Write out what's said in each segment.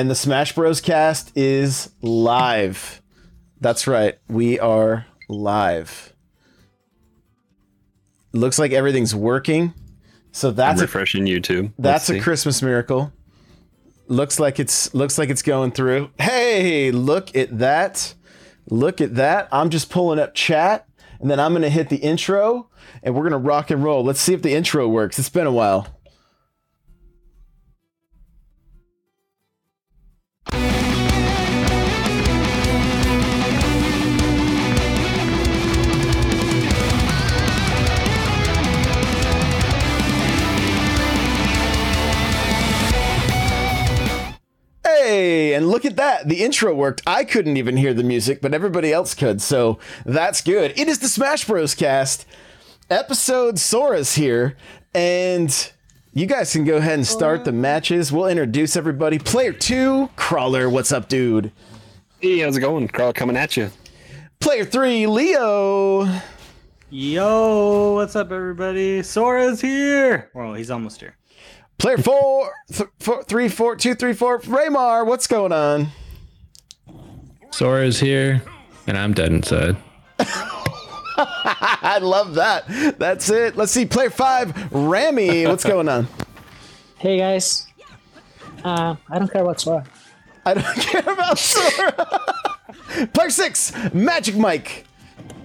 and the Smash Bros. cast is live. That's right, we are live. Looks like everything's working. So that's I'm refreshing a, YouTube. That's a Christmas miracle. Looks like it's looks like it's going through. Hey, look at that. Look at that. I'm just pulling up chat and then I'm going to hit the intro and we're going to rock and roll. Let's see if the intro works. It's been a while. And look at that. The intro worked. I couldn't even hear the music, but everybody else could. So that's good. It is the Smash Bros. cast. Episode Sora's here. And you guys can go ahead and start the matches. We'll introduce everybody. Player two, Crawler. What's up, dude? Hey, how's it going? Crawler coming at you. Player three, Leo. Yo, what's up, everybody? Sora's here. Well, he's almost here. Player four, th- four, three, four, two, three, four. Raymar, what's going on? Sora's here, and I'm dead inside. I love that. That's it. Let's see. Player five, Rami, what's going on? Hey guys. Uh, I don't care about Sora. I don't care about Sora. Player six, Magic Mike.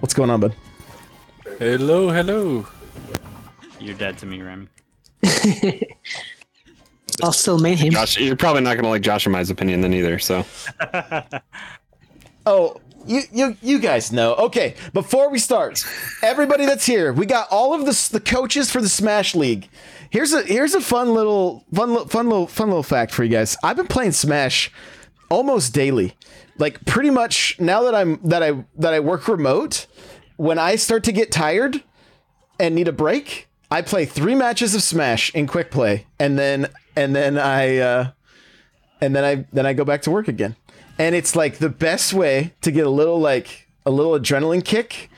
What's going on, bud? Hello, hello. You're dead to me, Rami. I'll still main him. Josh, you're probably not gonna like Josh and my opinion then either. So. oh, you you you guys know. Okay, before we start, everybody that's here, we got all of the the coaches for the Smash League. Here's a here's a fun little fun fun little fun little fact for you guys. I've been playing Smash almost daily. Like pretty much now that I'm that I that I work remote, when I start to get tired and need a break, I play 3 matches of Smash in quick play and then and then I uh and then I then I go back to work again. And it's like the best way to get a little like a little adrenaline kick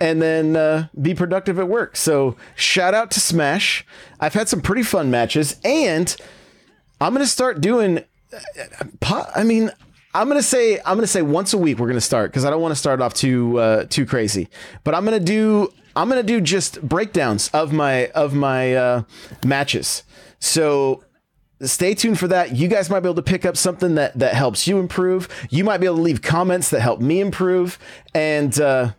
and then uh, be productive at work. So shout out to smash. I've had some pretty fun matches and i'm gonna start doing i mean i'm gonna say i'm gonna say once a week we're gonna start because i don't want to start off too uh, too crazy. But i'm gonna do i'm gonna do just breakdowns of my of my uh, matches so stay tuned for that. You guys might be able to pick up something that that helps you improve. You might be able to leave comments that help me improve, and uh,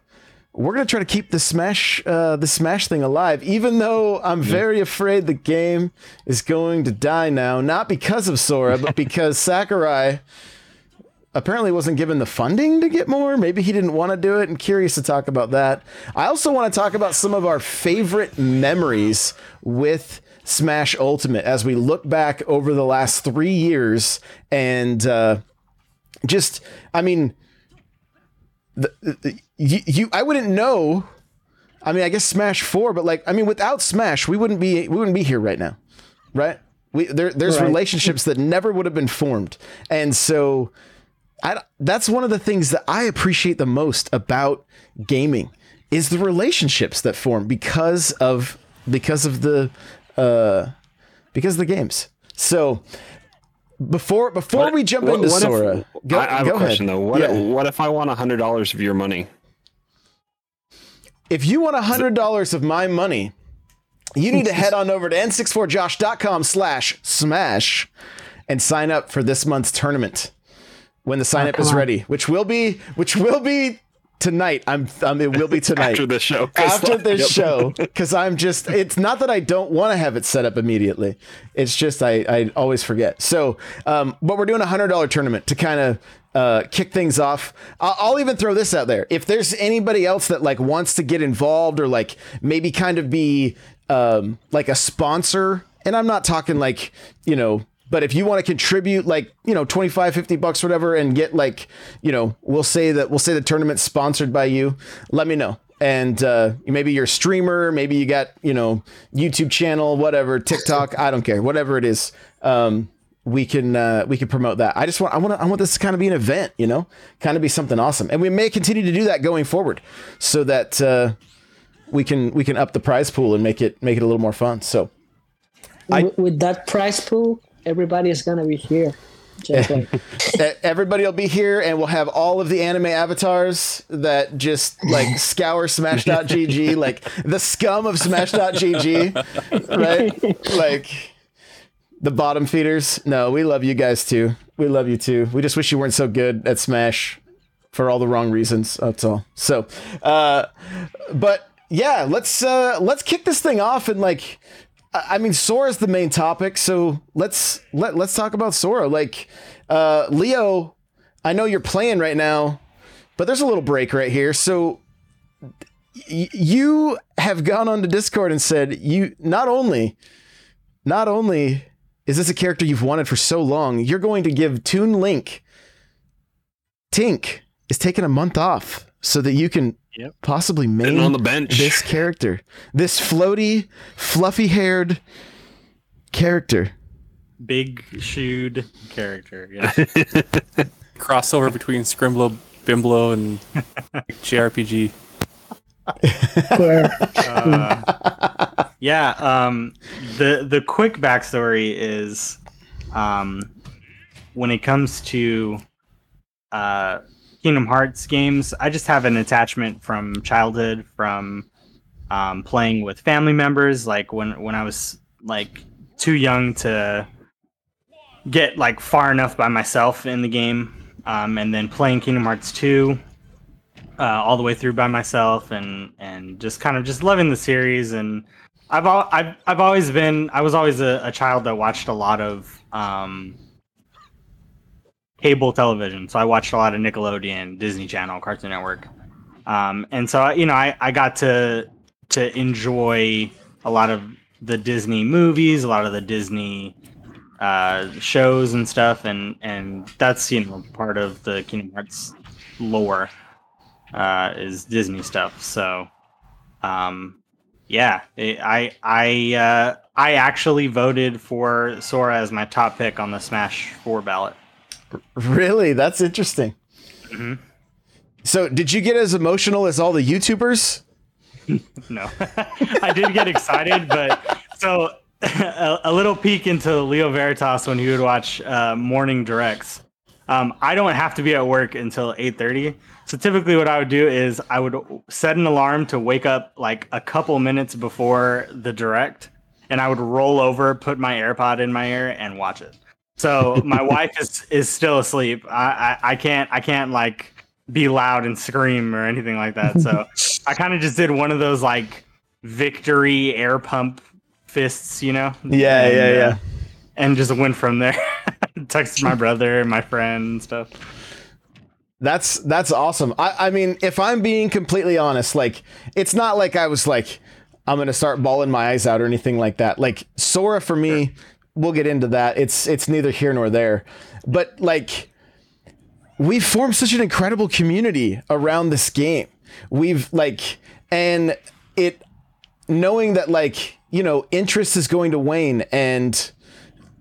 we're gonna try to keep the smash uh, the smash thing alive. Even though I'm very afraid the game is going to die now, not because of Sora, but because Sakurai apparently wasn't given the funding to get more. Maybe he didn't want to do it. I'm curious to talk about that. I also want to talk about some of our favorite memories with Smash Ultimate as we look back over the last three years and uh, just, I mean, the, the, you, you, I wouldn't know. I mean, I guess Smash Four, but like, I mean, without Smash, we wouldn't be we wouldn't be here right now, right? We there, there's right. relationships that never would have been formed, and so I, that's one of the things that I appreciate the most about gaming is the relationships that form because of because of the uh, because of the games. So before before what, we jump what, into what Sora, if, go, I, I have a question ahead. though. What, yeah. what if I want a hundred dollars of your money? If you want a hundred dollars of my money, you need to head on over to n64josh.com slash smash and sign up for this month's tournament when the sign up oh, is on. ready, which will be which will be tonight. I'm, um, it will be tonight after this show. After this yep. show, because I'm just. It's not that I don't want to have it set up immediately. It's just I I always forget. So, um, but we're doing a hundred dollar tournament to kind of uh, kick things off. I'll, I'll, even throw this out there. If there's anybody else that like wants to get involved or like maybe kind of be um, like a sponsor, and I'm not talking like you know but if you want to contribute like, you know, 25, 50 bucks, whatever, and get like, you know, we'll say that we'll say the tournament's sponsored by you, let me know. And uh, maybe you're a streamer, maybe you got, you know, YouTube channel, whatever, TikTok, I don't care, whatever it is. Um, we can uh, we can promote that. I just want I want I want this to kind of be an event, you know, kind of be something awesome, and we may continue to do that going forward, so that uh, we can we can up the prize pool and make it make it a little more fun. So, I, with that prize pool, everybody is gonna be here. Like, Everybody will be here, and we'll have all of the anime avatars that just like scour Smash.gg, like the scum of Smash.gg, right? Like the bottom feeders. No, we love you guys too. We love you too. We just wish you weren't so good at Smash for all the wrong reasons. That's all. So, uh, but yeah, let's uh, let's kick this thing off and like. I mean, Sora's the main topic, so let's let let's talk about Sora. Like, uh, Leo, I know you're playing right now, but there's a little break right here. So, y- you have gone on onto Discord and said you not only, not only is this a character you've wanted for so long, you're going to give Toon Link. Tink is taking a month off so that you can Yep. possibly main Sitting on the bench. this character, this floaty, fluffy haired character. Big shoed character. Yeah. Crossover between Scrimblow, Bimblow, and JRPG. where Yeah, um, the the quick backstory is, um, when it comes to uh, Kingdom Hearts games, I just have an attachment from childhood, from um, playing with family members. Like when when I was like too young to get like far enough by myself in the game, um, and then playing Kingdom Hearts two uh, all the way through by myself, and and just kind of just loving the series and. I've al- I've I've always been I was always a, a child that watched a lot of um, cable television. So I watched a lot of Nickelodeon, Disney Channel, Cartoon Network, um, and so you know I, I got to to enjoy a lot of the Disney movies, a lot of the Disney uh, shows and stuff, and and that's you know part of the Kingdom Hearts lore uh, is Disney stuff. So. Um, yeah, it, I I uh, I actually voted for Sora as my top pick on the Smash Four ballot. Really? That's interesting. Mhm. So, did you get as emotional as all the YouTubers? No, I did get excited, but so a, a little peek into Leo Veritas when he would watch uh, morning directs. Um, I don't have to be at work until eight thirty. So typically, what I would do is I would set an alarm to wake up like a couple minutes before the direct, and I would roll over, put my AirPod in my ear, and watch it. So my wife is is still asleep. I, I I can't I can't like be loud and scream or anything like that. So I kind of just did one of those like victory air pump fists, you know? Yeah, And, yeah, uh, yeah. and just went from there. Texted my brother and my friend and stuff. That's that's awesome. I, I mean, if I'm being completely honest, like it's not like I was like I'm gonna start bawling my eyes out or anything like that. Like Sora for me, we'll get into that. It's it's neither here nor there. But like we've formed such an incredible community around this game. We've like and it knowing that like, you know, interest is going to wane and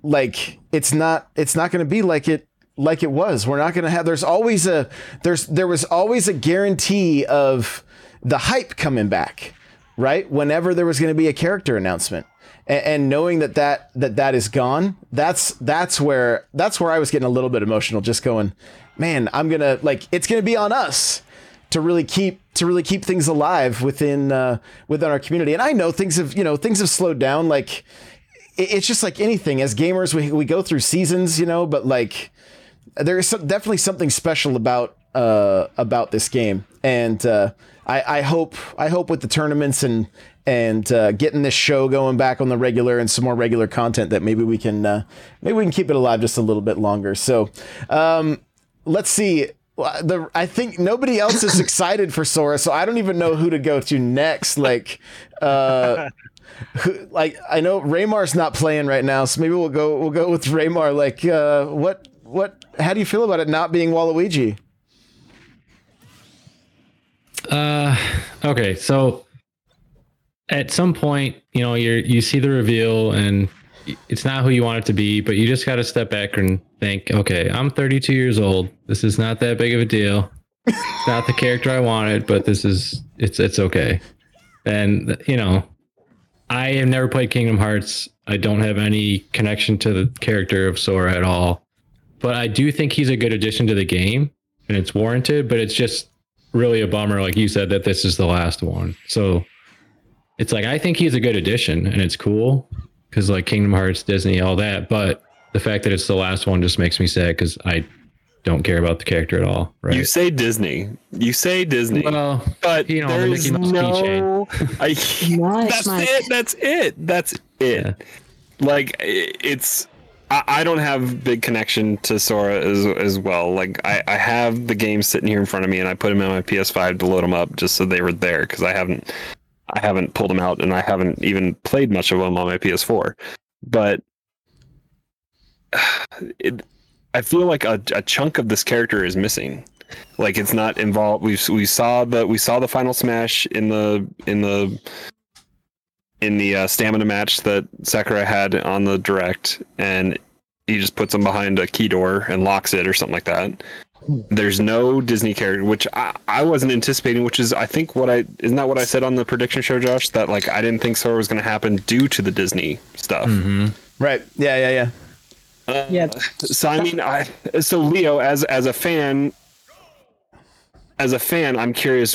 like it's not it's not going to be like it like it was we're not going to have there's always a there's there was always a guarantee of the hype coming back right whenever there was going to be a character announcement and, and knowing that that that that is gone that's that's where that's where i was getting a little bit emotional just going man i'm gonna like it's gonna be on us to really keep to really keep things alive within uh within our community. And i know things have you know things have slowed down like it's just like anything. As gamers we, we go through seasons you know but like there is some, definitely something special about uh about this game. And uh i i hope i hope with the tournaments and and uh, getting this show going back on the regular and some more regular content that maybe we can uh, maybe we can keep it alive just a little bit longer so um let's see the I think nobody else is excited for Sora, so I don't even know who to go to next. Like, uh, who, like I know Raymar's not playing right now, so maybe we'll go we'll go with Raymar. Like, uh, what what? How do you feel about it not being Waluigi? Uh, okay, so at some point, you know, you're you see the reveal and it's not who you want it to be, but you just got to step back and think, okay, I'm 32 years old. This is not that big of a deal. It's not the character I wanted, but this is it's it's okay. And you know, I have never played Kingdom Hearts. I don't have any connection to the character of Sora at all. but I do think he's a good addition to the game, and it's warranted. But it's just really a bummer, like you said, that this is the last one. So it's like I think he's a good addition, and it's cool because like Kingdom Hearts, Disney, all that. But the fact that it's the last one just makes me sad because I don't care about the character at all. Right? You say Disney. You say Disney. well, but you know, the there's Mickey Mouse no. I, Nice, that's Mike. it. That's it. That's it. Yeah. Like it's. I, I don't have big connection to Sora as as well. Like I, I have the games sitting here in front of me, and I put them in my PS5 to load them up just so they were there because I haven't. I haven't pulled them out, and I haven't even played much of them on my PS4. But it, I feel like a, a chunk of this character is missing. Like it's not involved. We we saw the we saw the final smash in the in the in the uh, stamina match that Sakurai had on the direct, and he just puts him behind a key door and locks it or something like that. There's no Disney character, which I, I wasn't anticipating. Which is, I think, what I isn't that what I said on the prediction show, Josh? That like I didn't think Sora was going to happen due to the Disney stuff. Right. Yeah, yeah, yeah. Uh, Yeah. So I mean, I so Leo, as as a fan, as a fan, I'm curious.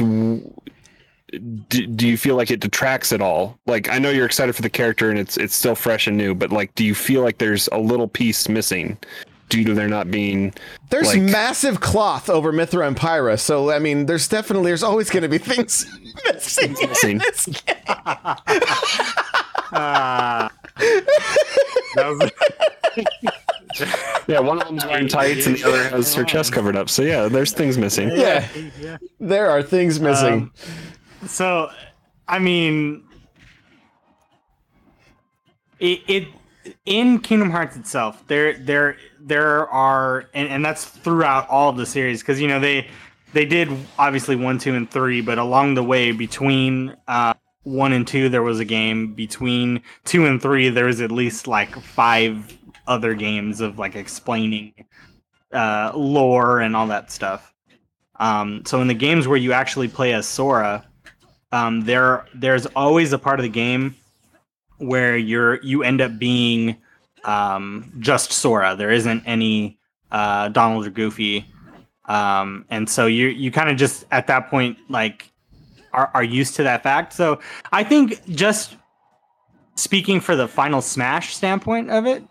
Do, do you feel like it detracts at all? Like I know you're excited for the character and it's it's still fresh and new, but like, do you feel like there's a little piece missing due to there not being? There's Like- massive cloth over Mythra and Pyra, so I mean, there's definitely there's always going to be things missing. in Missing. this game. Ah. was Yeah, one of them's wearing tights and the other has her chest covered up. So yeah, there's things missing. Yeah, yeah. there are things missing. Um, so, I mean, it, it in Kingdom Hearts itself, there there there are, and, and that's throughout all of the series because you know they they did obviously one, two, and three, but along the way between uh, one and two, there was a game. Between two and three, there was at least like five other games of like explaining uh, lore and all that stuff. Um, so in the games where you actually play as Sora, um, there there's always a part of the game where you're you end up being um, just Sora. There isn't any uh, Donald or Goofy, um, and so you you kind of just at that point like are are used to that fact. So I think just speaking for the final Smash standpoint of it.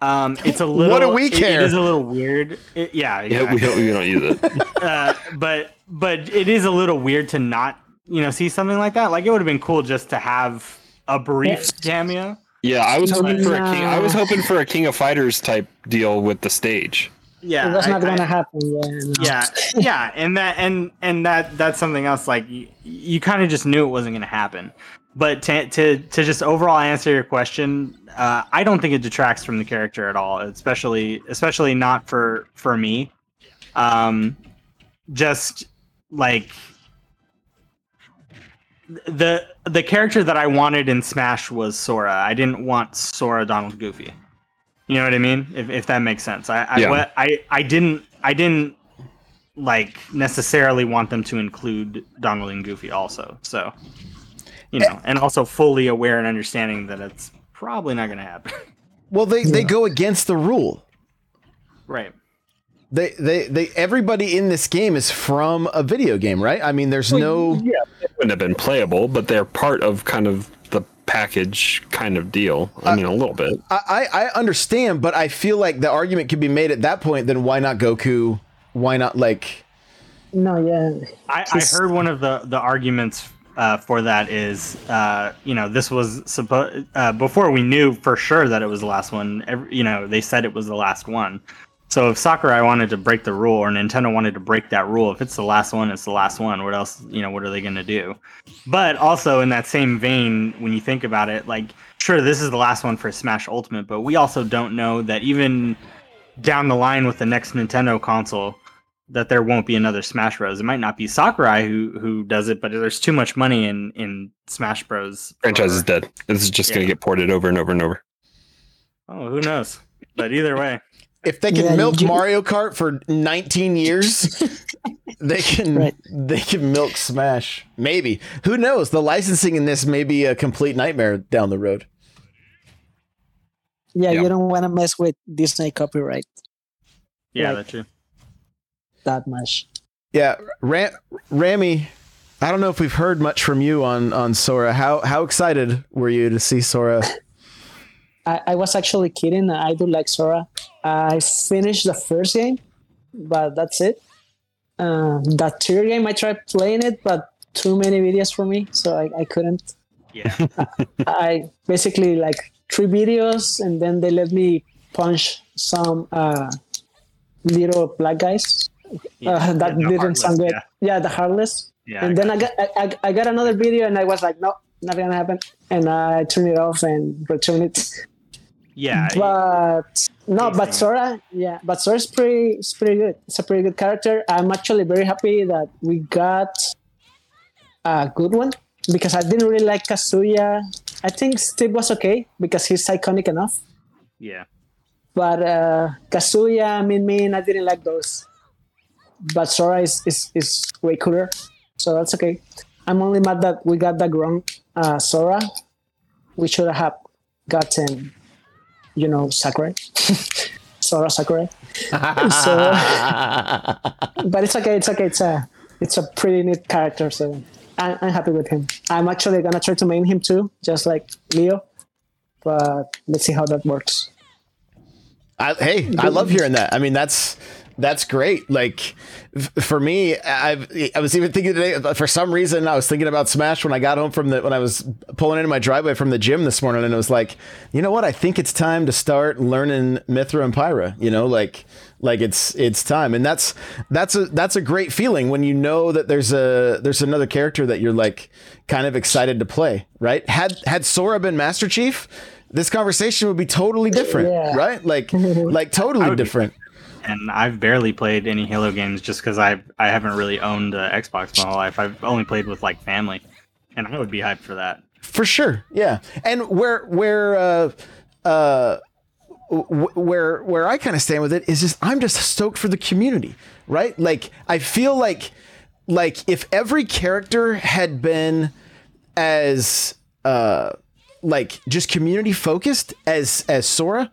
Um, it's a little. What do we it- care? it is a little weird. It- yeah, Yeah, we don't, we don't use it. uh, but but it is a little weird to not you know see something like that. Like it would have been cool just to have a brief cameo. Yeah, I was hoping for a king. I was hoping for a King of Fighters type deal with the stage. Yeah, That's not I- gonna happen. Yeah. no. yeah, yeah, and that and and that that's something else. Like you, you kind of just knew it wasn't going to happen. But to, to to just overall answer your question, uh, I don't think it detracts from the character at all. Especially especially not for for me. Um, just like the the character that I wanted in Smash was Sora. I didn't want Sora Donald Goofy. You know what I mean? If, if that makes sense. I I, Yeah. wa- I I didn't I didn't like necessarily want them to include Donald and Goofy also. So you know, and also fully aware and understanding that it's probably not going to happen. well, they they go against the rule. right. They, they they everybody in this game is from a video game, right? I mean, there's no Yeah, it wouldn't have been playable, but they're part of kind of the package kind of deal. I mean, a little bit. I, I I understand, but I feel like the argument could be made at that point. Then why not Goku? Why not like? No. Yeah. I, I heard one of the the arguments uh, for that is, uh, you know, this was supposed uh, before we knew for sure that it was the last one. Every, you know, they said it was the last one. So if Sakurai wanted to break the rule, or Nintendo wanted to break that rule, if it's the last one, it's the last one. What else? You know, what are they going to do? But also in that same vein, when you think about it, like, sure, this is the last one for Smash Ultimate, but we also don't know that even down the line with the next Nintendo console, that there won't be another Smash Bros. It might not be Sakurai who who does it, but there's too much money in in Smash Bros. Franchise is dead. This is just going to get ported over and over and over. Oh, who knows? But either way, If they can Yeah, milk you- Mario Kart for 19 years, they can Right. they can milk Smash. Maybe. Who knows? The licensing in this may be a complete nightmare down the road. Yeah. Yeah. You don't want to mess with Disney copyright. Yeah, Like- that's true. that much. Yeah, Ram- Rami. I don't know if we've heard much from you on on Sora. How how excited were you to see Sora? I, I was actually kidding. I do like Sora. I finished the first game, but that's it. Uh, that tier game, I tried playing it, but too many videos for me, so I, I couldn't. Yeah. I basically like three videos, and then they let me punch some uh, little black guys. yeah. Uh, that Yeah, didn't sound good. heartless, Yeah, the heartless. Yeah. yeah and then I got I, I, I got another video, and I was like, no, not gonna happen. And I turned it off and returned it. yeah. but no, but Sora, yeah, but Sora's pretty, it's pretty good. It's a pretty good character. I'm actually very happy that we got a good one because I didn't really like Kazuya. I think Steve was okay because he's iconic enough. yeah. But uh, Kazuya, Min Min, I didn't like those. But Sora is, is, is way cooler, so that's okay. I'm only mad that we got the wrong uh, Sora. We should have gotten, you know, Sakurai. Sora Sakurai. so, but it's okay. It's okay. It's a it's a pretty neat character. So I, I'm happy with him. I'm actually gonna try to main him too, just like Leo. But let's see how that works. I, hey, I love hearing that. I mean, that's that's great. Like f- for me, I've I was even thinking today. Uh, for some reason, I was thinking about Smash when I got home from the when I was pulling into my driveway from the gym this morning, and it was like, you know what? I think it's time to start learning Mythra and Pyra. You know, like like it's it's time, and that's that's a that's a great feeling when you know that there's a there's another character that you're like kind of excited to play. Right? Had had Sora been Master Chief. This conversation would be totally different, Yeah. right? Like, like totally would be- different. And I've barely played any Halo games just because I I haven't really owned an Xbox my whole life. I've only played with like family, and I would be hyped for that. For sure, yeah. And where where uh, uh, where where I kind of stand with it is just I'm just stoked for the community, right? Like I feel like like if every character had been as uh like just community focused as as Sora,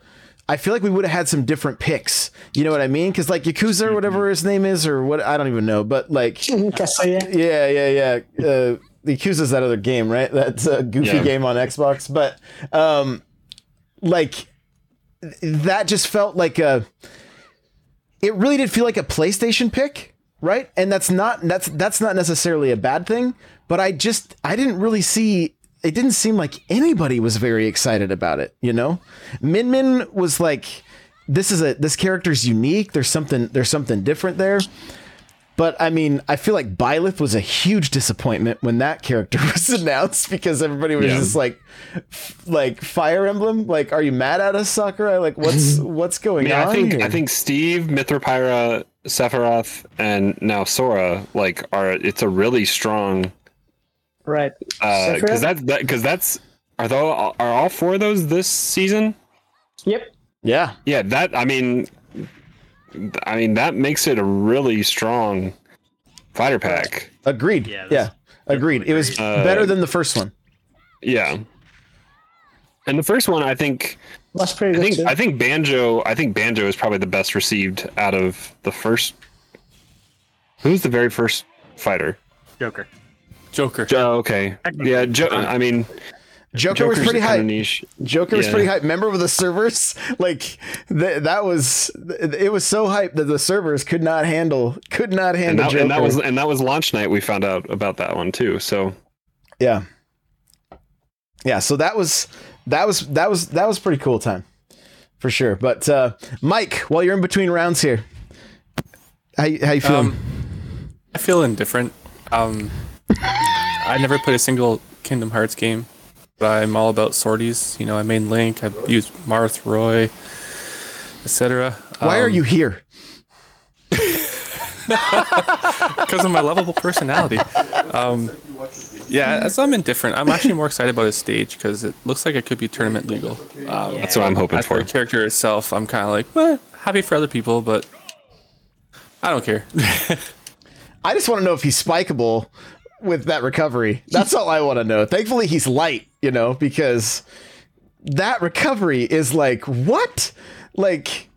I feel like we would have had some different picks. You know what I mean? Because like Yakuza or whatever his name is, or what I don't even know, but like Kazuya. yeah, yeah, yeah. Uh, the Yakuza's that other game, right? That's a goofy Yeah. game on Xbox, but um, like that just felt like a. It really did feel like a PlayStation pick, right? And that's not that's that's not necessarily a bad thing, but I just I didn't really see. It didn't seem like anybody was very excited about it. You know, Min Min was like, "This is a this character's unique. There's something there's something different there." But I mean, I feel like Byleth was a huge disappointment when that character was announced because everybody was Yeah. just like, f- like Fire Emblem. Like, are you mad at us, Sakurai? Like, what's what's going Yeah, on I think here? I think Steve, Mythrapyra, Sephiroth, and now Sora like are it's a really strong Right. because Sephiroth? that's that because that's are though are all four of those this season? Yep. yeah, Yeah, that I mean, I mean that makes it a really strong fighter pack. agreed. Yeah, Yeah, agreed. It was Uh, better than the first one. Yeah, and the first one I think Was pretty I good think too. I think Banjo I think Banjo is probably the best received out of the first. Who's the very first fighter? Joker. Joker. Joe. Okay. Yeah. Joe. I mean, Joker was pretty kind high. niche. Joker was pretty hype. Remember with the servers? Like th- that was it was so hype that the servers could not handle could not And handle that, Joker. and that was and that was launch night. We found out about that one too. So yeah. Yeah, so that was that was that was that was pretty cool time. For sure. But uh Mike, while you're in between rounds here, how how you feeling? Um, I feel indifferent. Um, I never played a single Kingdom Hearts game, but I'm all about swordies. You know, I made Link. I used Marth, Roy, etc. Why are you here? Because of my lovable personality. Um, yeah, so I'm indifferent. I'm actually more excited about his stage because it looks like it could be tournament legal. Um, that's what I'm hoping As for for. the character itself, I'm kind of like, well, happy for other people, but I don't care. I just want to know if he's spikeable with that recovery. That's all I want to know. Thankfully, he's light, you know, because that recovery is like what? Like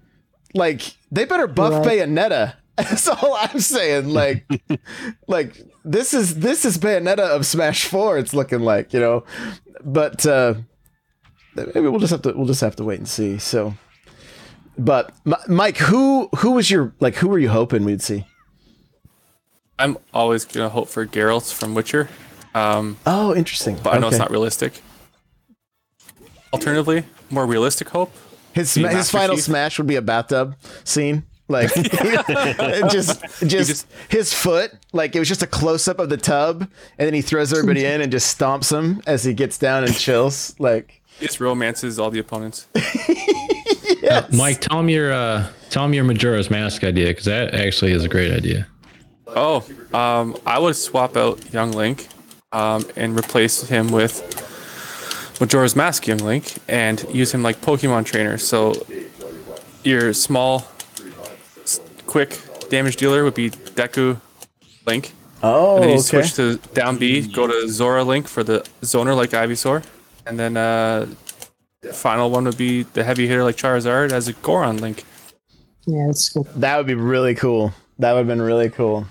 like they better buff Right. Bayonetta. That's all I'm saying. Like, like this is this is Bayonetta of Smash Four. It's looking like you know, but uh, maybe we'll just have to we'll just have to wait and see. So, but M- Mike, who who was your like who were you hoping we'd see? I'm always gonna hope for Geralt from Witcher, um, Oh, interesting. but I know Okay. it's not realistic. Alternatively, more realistic hope. His Be sma- his final Chief. smash would be a bathtub scene. Like just, just just- his foot, like it was just a close up of the tub, and then he throws everybody in and just stomps them as he gets down and chills. Like, Just romances all the opponents. yes. Mike, tell him your uh, tell him your Majora's Mask idea because that actually is a great idea. Oh, um, I would swap out Young Link, um, and replace him with Majora's Mask Young Link, and use him like Pokemon trainer. So your small, quick damage dealer would be Deku Link. Oh, And then you okay. switch to down B, go to Zora Link for the zoner like Ivysaur, and then uh, the final one would be the heavy hitter like Charizard as a Goron Link. Yeah, that's good. That would be really cool. That would have been really cool.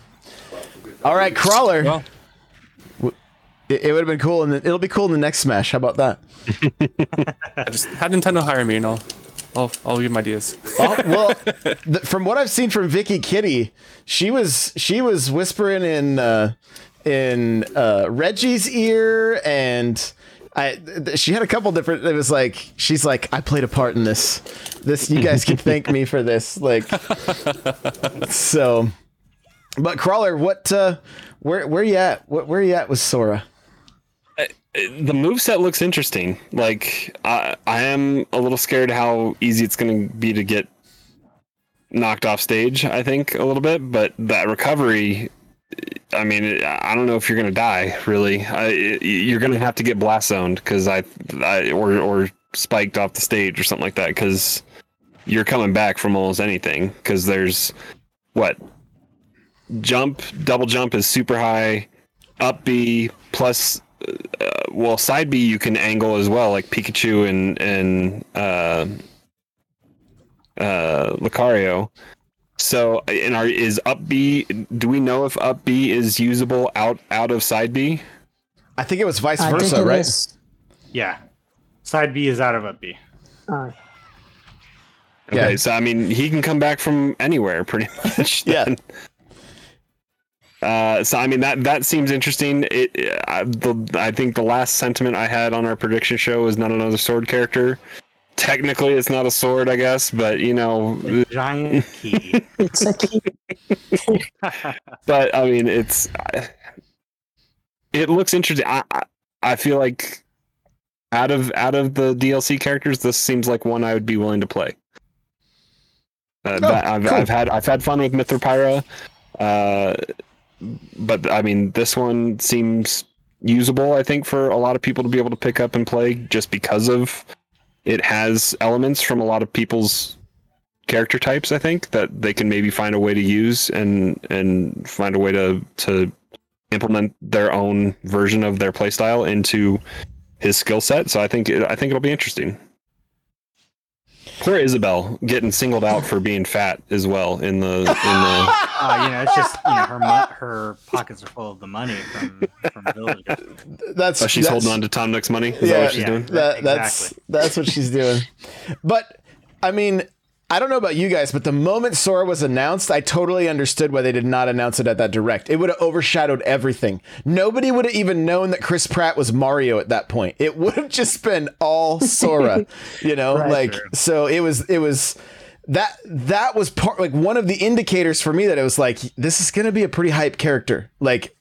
All right, crawler. Well, It, it would have been cool, and it'll be cool in the next Smash. How about that? I just had Nintendo hire me, and I'll, I'll, I'll give 'em ideas. Oh, well, th- from what I've seen from Vicky Kitty, she was she was whispering in uh, in uh, Reggie's ear, and I th- she had a couple different. It was like she's like, I played a part in this. This you guys can thank me for this. Like, so. But crawler, what? Uh, where where you at? What, where you at with Sora? the move set looks interesting. Like I, I am a little scared how easy it's going to be to get knocked off stage. I think a little bit, but that recovery. I mean, I don't know if you're going to die. Really, I, you're going to have to get blast zoned because I, I, or or spiked off the stage or something like that because you're coming back from almost anything because there's what jump double jump is super high up b plus uh, well side b you can angle as well like pikachu and and uh uh lucario so and are is up b do we know if up b is usable out out of side b I think it was vice I versa, right? is. Yeah. Side B is out of up B. Uh, okay Yeah. so i mean he can come back from anywhere pretty much Yeah. Then. Uh, so I mean that that seems interesting. It, I, the, I think the last sentiment I had on our prediction show was not another sword character. Technically, it's not a sword, I guess, but you know, Giant key. it's a key. but I mean, it's it looks interesting. I I, I feel like out of out of the DLC characters, this seems like one I would be willing to play. Uh, that, I've, cool. I've had I've had fun with Mythrapyra, uh, but I mean this one seems usable. I think for a lot of people to be able to pick up and play just because of it has elements from a lot of people's character types. I think that they can maybe find a way to use and and find a way to to implement their own version of their playstyle into his skill set. So I think it, I think it'll be interesting. Poor Isabel getting singled out for being fat as well in the in the Uh, you know, it's just you know her mo- her pockets are full of the money from from villagers. That's oh, she's that's- holding on to Tom Nook's money. Is that Yeah, what she's yeah. doing? That, that's Exactly. that's what she's doing. But I mean, I don't know about you guys, but the moment Sora was announced, I totally understood why they did not announce it at that direct. It would have overshadowed everything. Nobody would have even known that Chris Pratt was Mario at that point. It would have just been all Sora, you know, Right. like True. so it was it was that that was part like one of the indicators for me that it was like this is going to be a pretty hype character. Like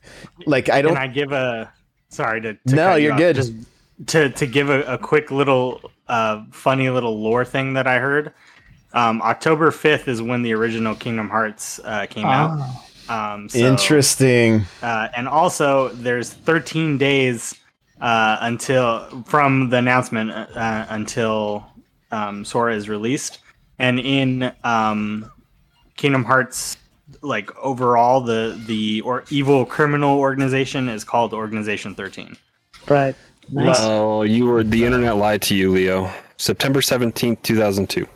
like I don't Can I give a sorry to, to No, you you're off, good. Just to to give a, a quick little uh, funny little lore thing that I heard. Um, October 5th is when the original Kingdom Hearts uh, came ah. out. Um, so, interesting. Uh, and also, there's 13 days uh, until from the announcement uh, uh, until um, Sora is released. And in um, Kingdom Hearts, like overall, the the or evil criminal organization is called Organization 13. Right. Nice. Oh, you were the internet lied to you, Leo. September 17th, 2002.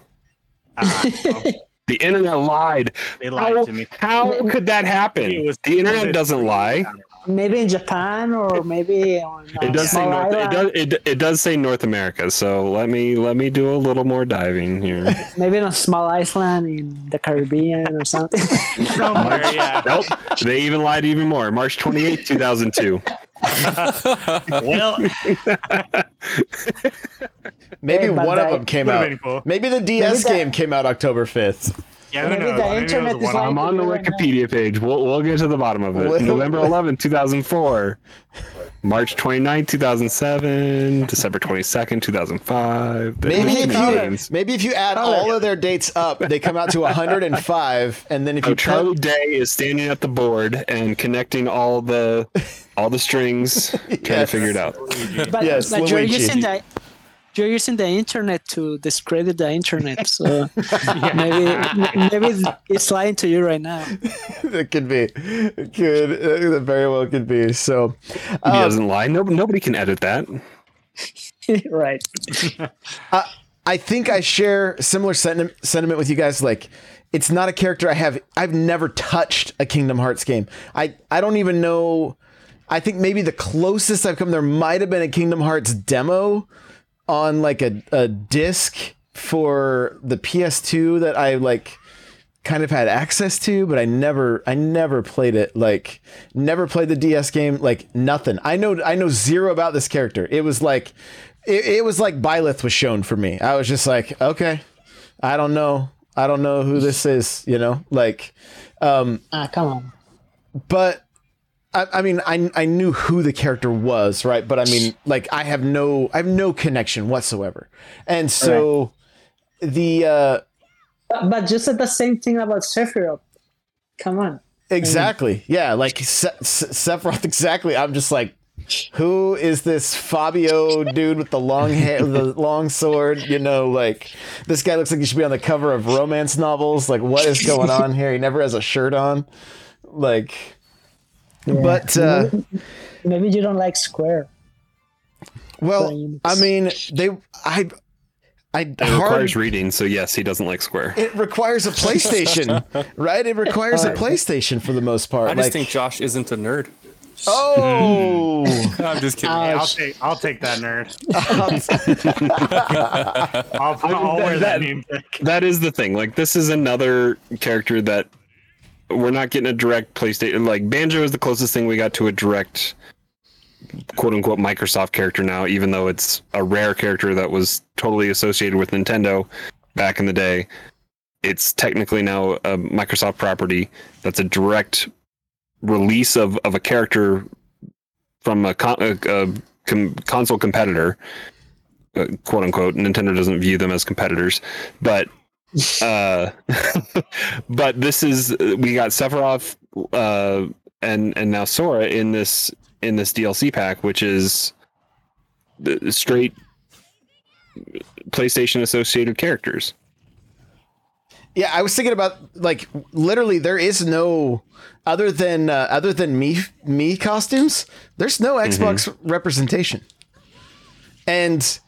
Well, the internet lied. They lied how, to me. How could that happen? Was, the internet doesn't lie. Maybe in Japan or maybe on, uh, it does uh, say North, it does it, it does say North America. So let me let me do a little more diving here. maybe in a small island in the Caribbean or something. Somewhere, yeah. Nope. They even lied even more. March twenty eighth, two thousand two. Well, Maybe Yeah, but one of them came out. cool. Maybe the DS that- game came out October 5th. yeah, Maybe knows? the Maybe internet is I'm on the Wikipedia page. We'll we'll get to the bottom of it. November 11th, 2004. March 29th, 2007. December 22nd, 2005. Maybe if you maybe if you add all of their dates up, they come out to 105, and then if So you Charlie count, Day is standing at the board and connecting all the all the strings, trying to figure it out. but Yes, but you're Luigi. using the you're using the internet to discredit the internet. So maybe maybe it's lying to you right now. it could be, it could it very well could be. So, He um, doesn't lie. No, nobody can edit that. right. I think I share similar sentiment sentiment with you guys. Like, it's not a character I have. I've never touched a Kingdom Hearts game. I I don't even know. I think maybe the closest I've come there might have been a Kingdom Hearts demo on like a a disc for the PS2 that I like kind of had access to, but I never I never played it. Like never played the DS game. Like nothing. I know I know zero about this character. It was like it, it was like Byleth was shown for me. I was just like, okay, I don't know. I don't know who this is, you know? Like um Ah, come on. but I, I mean, I I knew who the character was, right? But I mean, like, I have no, I have no connection whatsoever, and so the uh But, but you said the same thing about Sephiroth. Come on. exactly, yeah, like Se- Se- Sephiroth, exactly. I'm just like, who is this Fabio dude with the long hair, the long sword? You know, like this guy looks like he should be on the cover of romance novels. Like, what is going on here? He never has a shirt on, like. But uh, Maybe you don't like Square. well, Frames. I mean, they, I, I It hard, requires reading, so yes, he doesn't like Square. it requires a PlayStation, right? It requires a PlayStation for the most part. I just like, think Josh isn't a nerd. oh, I'm just kidding. Hey, I'll take I'll take that nerd. I'll, I'll that- wear that that- name tag. that is the thing. Like this is another character that we're not getting a direct PlayStation. Like Banjo is the closest thing we got to a direct quote unquote Microsoft character now, even though it's a rare character that was totally associated with Nintendo back in the day. It's technically now a Microsoft property that's a direct release of, of a character from a, con- a, a com- console competitor, uh, quote unquote. Nintendo doesn't view them as competitors, but uh, but this is we got Sephiroth uh, and and now Sora in this in this DLC pack, which is the straight PlayStation associated characters. yeah. I was thinking about like literally, there is no other than uh, other than me me costumes. There's no Xbox representation, and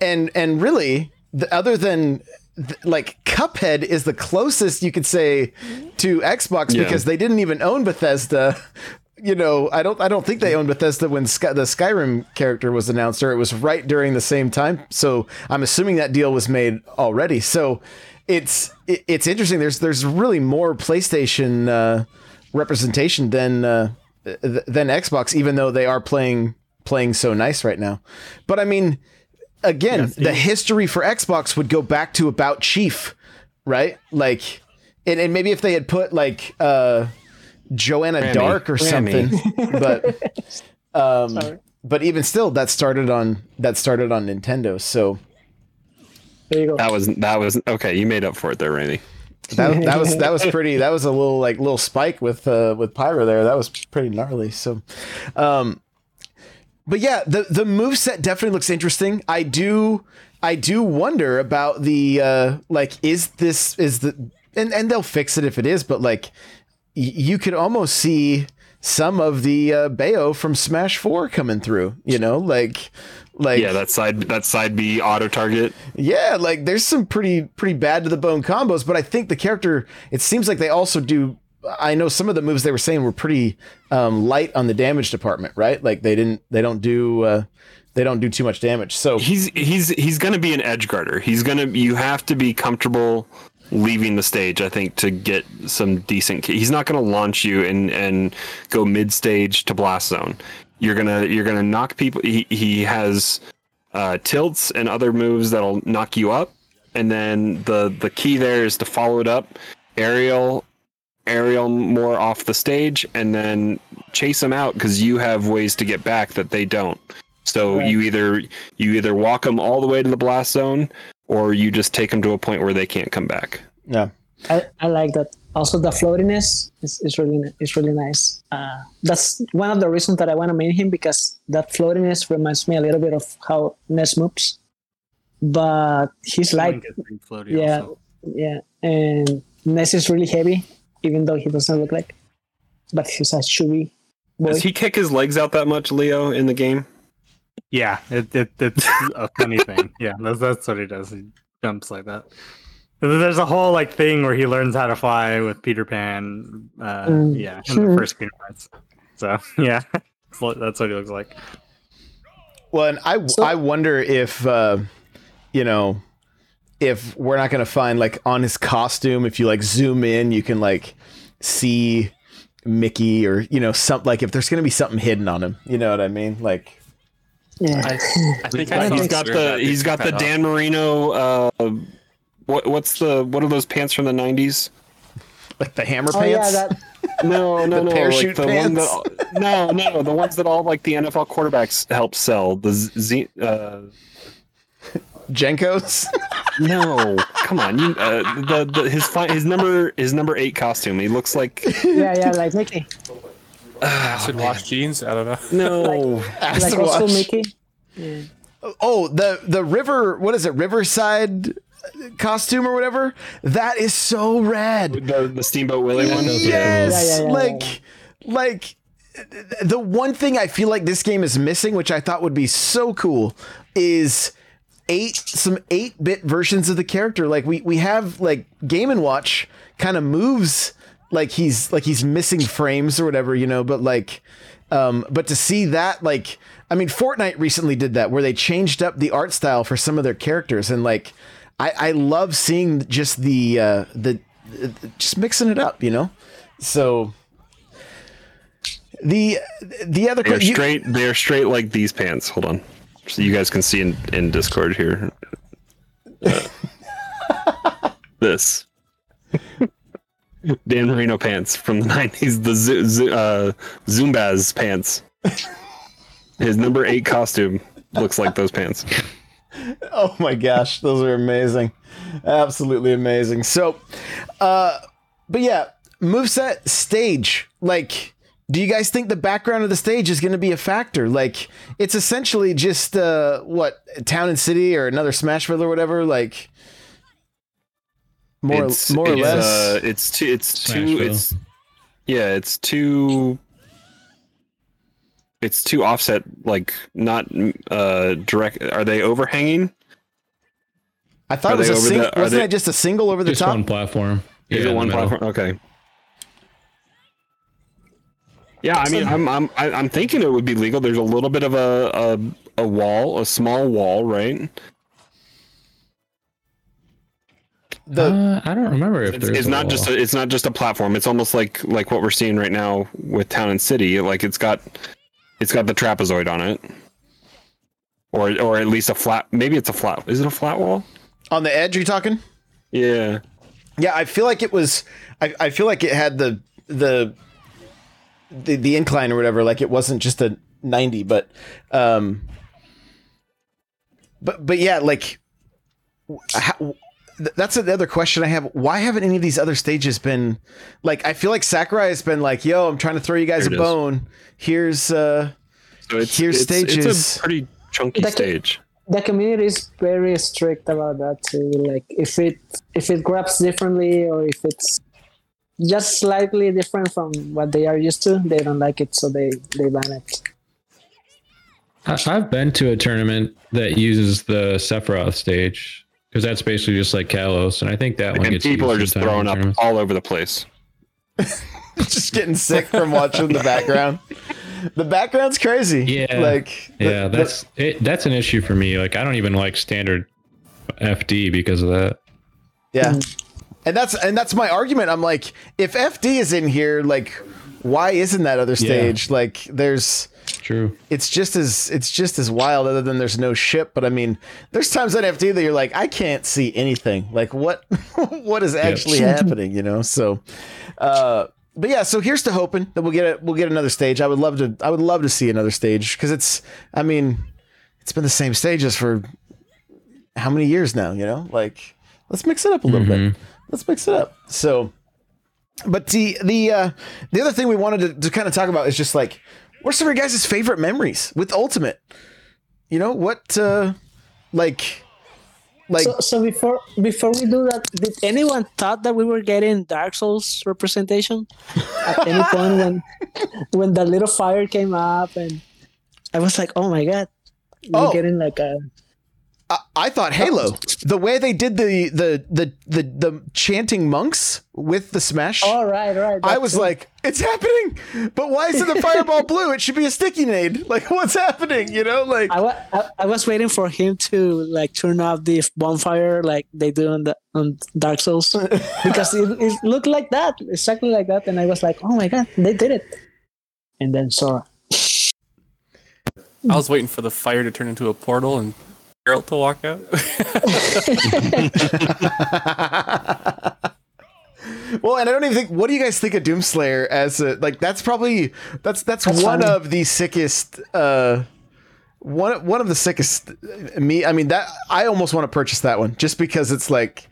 and and really, the, other than th- like Cuphead is the closest you could say to Xbox Yeah. because they didn't even own Bethesda. You know, I don't. I don't think they owned Bethesda when Sky, the Skyrim character was announced, or it was right during the same time. So I'm assuming that deal was made already. So it's it, it's interesting. There's there's really more PlayStation uh, representation than uh, than Xbox, even though they are playing playing so nice right now. But I mean, again, the history for Xbox would go back to about Chief, right? Like, and, and maybe if they had put like uh, Joanna Grammy. Dark or Grammy. something, but um, but even still, that started on that started on Nintendo. So There you go. That was that was okay. You made up for it there, Randy. that, that was that was pretty. That was a little like little spike with uh, with Pyra there. That was pretty gnarly. So, um, but yeah, the the move set definitely looks interesting. I do I do wonder about the uh, like is this is the and and they'll fix it if it is, but like y- you could almost see some of the uh, Bayo from Smash Four coming through. You know, like like Yeah, that side that side B auto target. yeah, like there's some pretty pretty bad to the bone combos, but I think the character. It seems like they also do. I know some of the moves they were saying were pretty um, light on the damage department, right? Like they didn't they don't do uh, they don't do too much damage. So He's he's he's gonna be an edge guarder. He's gonna you have to be comfortable leaving the stage, I think, to get some decent he's not gonna launch you and and go mid stage to blast zone. You're gonna you're gonna knock people he he has uh, tilts and other moves that'll knock you up. And then the the key there is to follow it up, aerial, aerial more off the stage, and then chase them out because you have ways to get back that they don't. So Right. you either you either walk them all the way to the blast zone, or you just take them to a point where they can't come back. yeah, I, I like that. Also, the floatiness is, is really is really nice. Uh, that's one of the reasons that I want to main him because that floatiness reminds me a little bit of how Ness moves, but he's light. Link is pretty floaty Yeah, also. yeah, and Ness is really heavy, even though he doesn't look like. But he's a chewy boy. Does he kick his legs out that much, Leo, in the game? Yeah, it, it it's a funny thing. Yeah, that's that's what he does. He jumps like that. There's a whole like thing where he learns how to fly with Peter Pan. Uh, Mm. Yeah, in the first Kingdom Hearts. So yeah, that's what he looks like. Well, and I So- I wonder if uh, you know if we're not gonna find like on his costume if you like zoom in you can like see Mickey or you know some like if there's gonna be something hidden on him. You know what I mean? Like yeah, I, I think I I don't got the that he's it's got the cut off. Dan Marino. Uh, what what's the what are those pants from the '90s? like the hammer oh yeah, pants. that No, no, The no. parachute like the one pants? that, no, no, the ones that all like the NFL quarterbacks help sell. The Z, Z- uh, JNCOs. no, come on, you uh, the, the his fi- his number his number eight costume. He looks like yeah, yeah, like Mickey, acid wash jeans. I don't know. no. like Acid also wash. Mickey. Yeah. Oh, the the river. What is it? Riverside costume or whatever. That is so rad. The, the Steamboat Willie one. those are Yes, Yeah, yeah, yeah, like, like the one thing I feel like this game is missing, which I thought would be so cool, is eight some eight bit versions of the character. Like we we have like Game and Watch kind of moves like he's like he's missing frames or whatever, you know. But like, um, but to see that like. I mean, Fortnite recently did that where they changed up the art style for some of their characters, and like, I, I love seeing just the uh, the just mixing it up, you know. So the the other They're you- straight. They're straight like these pants. Hold on, so you guys can see in, in Discord here. Uh, this Dan Marino pants from the nineties. The Zo- Zo- uh, Zubaz pants. His number eight costume looks like those pants. Oh my gosh, those are amazing. Absolutely amazing. So, uh, but yeah, moveset stage. Like, do you guys think the background of the stage is going to be a factor? Like, it's essentially just uh, what town and city or another Smashville or whatever. Like, more it's, more or it's, less. Uh, it's too. It's too. Smashville. It's yeah. It's too. It's too offset. Like not uh direct. Are they overhanging? I thought are it was a single. the- Wasn't they- it just a single over the Just top? one platform. Is Yeah, it one platform? Okay. Yeah, I mean, I'm I'm I- I'm thinking it would be legal. There's a little bit of a a, a wall, a small wall, right? The Uh, I don't remember if It's, there's it's a not just wall. a, it's not just a platform. It's almost like like what we're seeing right now with Town and City. Like it's got it's got the trapezoid on it, or or at least a flat. Maybe it's a flat. Is it a flat wall? on the edge, you talking? Yeah. Yeah, I feel like it was. I, I feel like it had the the the the incline or whatever. Like it wasn't just a ninety, but um, but but yeah, like how, that's the other question I have. Why haven't any of these other stages been like? I feel like Sakurai has been like, "Yo, I'm trying to throw you guys There a it is. bone. Here's uh, So it's Here's it's, It's a pretty chunky That ca- stage. the community is very strict about that too. Like if it if it grabs differently or if it's just slightly different from what they are used to. They don't like it, so they they ban it. I- I've been to a tournament that uses the Sephiroth stage because that's basically just like Kalos, and I think that one and people used are just sometimes throwing up tournaments. all over the place. just getting sick from watching the background. The background's crazy. Yeah. like the- Yeah, the- that's it, that's an issue for me. Like I don't even like standard FD because of that. Yeah. Mm. And that's and that's my argument. I'm like, if FD is in here, like, why isn't that other stage? Like, there's True. it's just as it's just as wild other than there's no ship. But I mean, there's times on FD that you're like, I can't see anything. Like what what is actually happening, you know? So uh but yeah, so here's to hoping that we'll get it we'll get another stage. I would love to I would love to see another stage because it's I mean, it's been the same stages for how many years now, you know? Like let's mix it up a little bit. Let's mix it up. So but the the uh the other thing we wanted to, to kind of talk about is just like what are some of your guys' favorite memories with Ultimate? You know, what uh like like So, so before before we do that, did anyone thought that we were getting Dark Souls representation at any point when when the little fire came up and I was like, oh my god, we're Oh. getting like a I, I thought Halo, the way they did the the the the, the chanting monks with the smash. oh right right. I was too. like, it's happening, but why isn't the fireball blue? It should be a sticky nade. Like, what's happening? You know, like I, wa- I, I was waiting for him to like turn off the bonfire like they do on the on Dark Souls because it, it looked like that exactly like that and I was like oh my god they did it and then Sora I was waiting for the fire to turn into a portal and Geralt to walk out. Well, and I don't even think. What do you guys think of Doomslayer as a like? That's probably that's that's, That's one funny. of the sickest. uh one one of the sickest. uh, Me, I mean that I almost want to purchase that one just because it's like